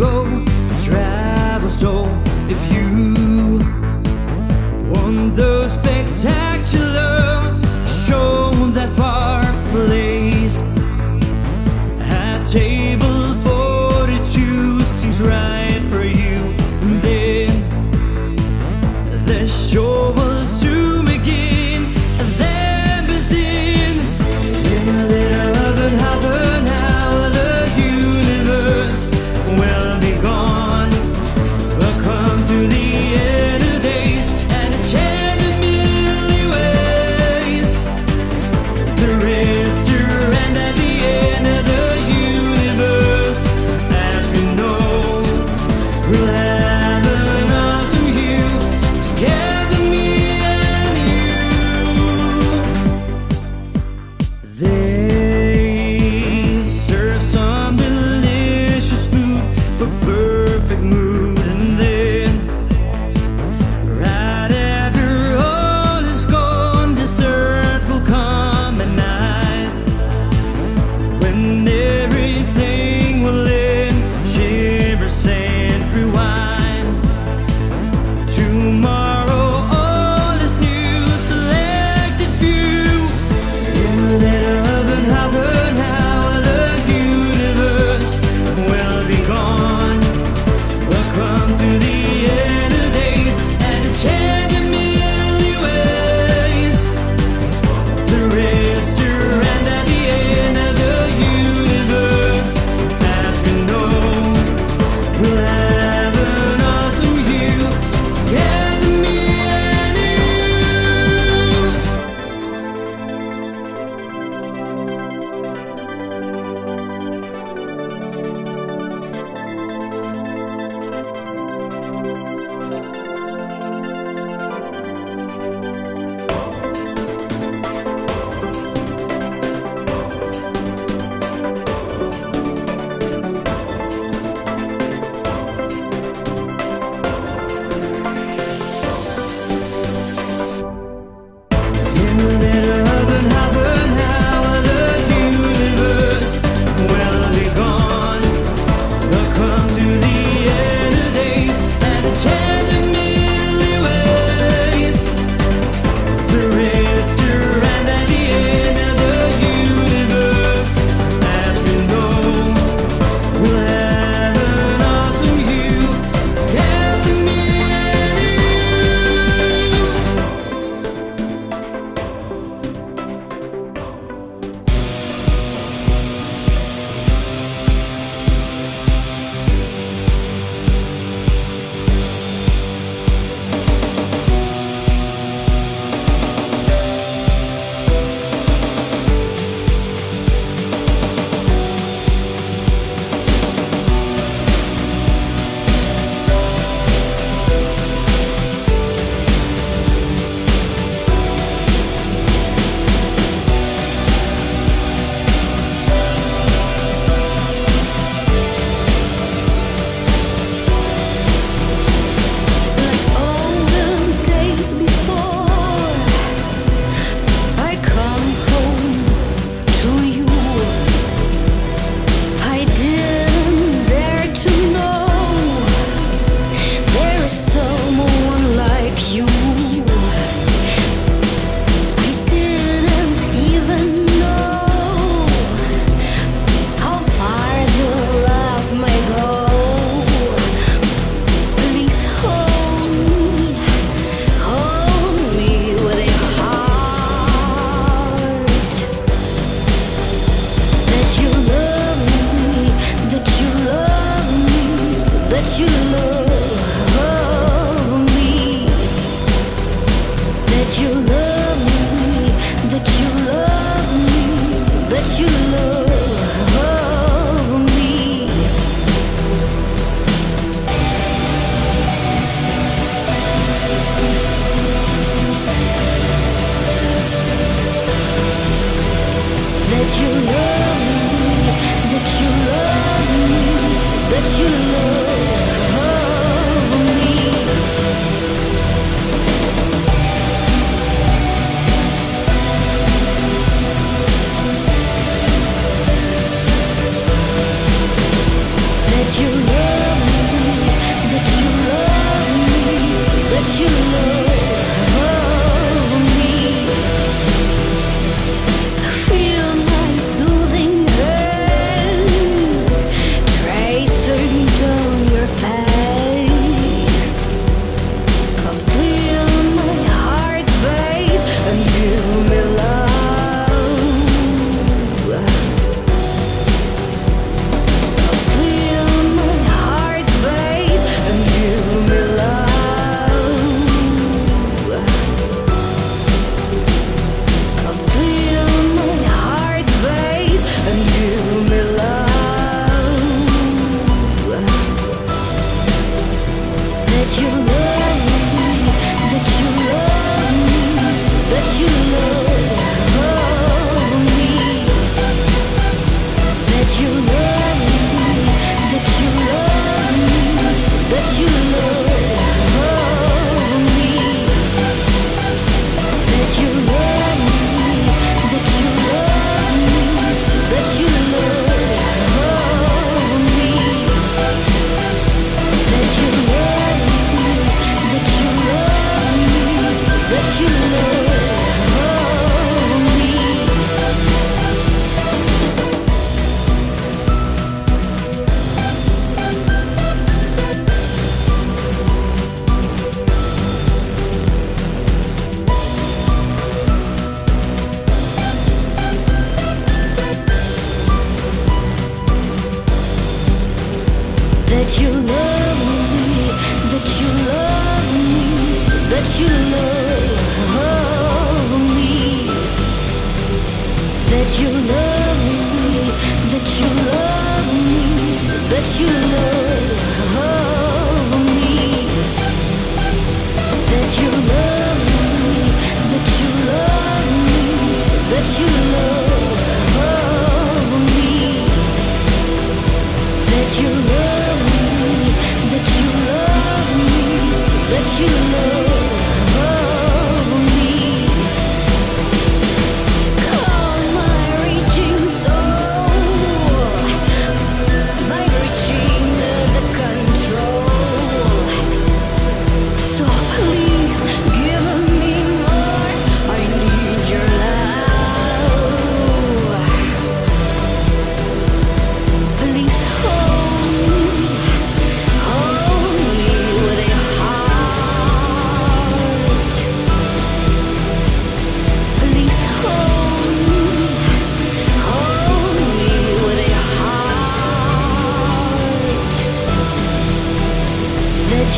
will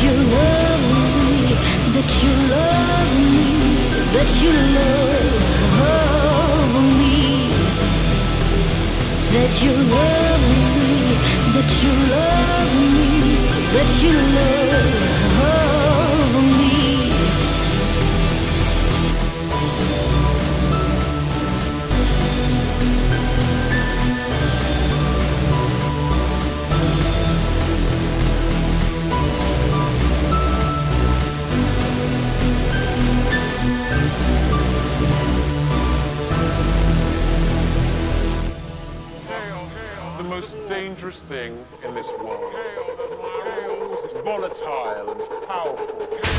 you love me, that you love me, that you love me, that you love me, that you love me, that you love me. dangerous thing in this world. It's volatile and powerful.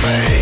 face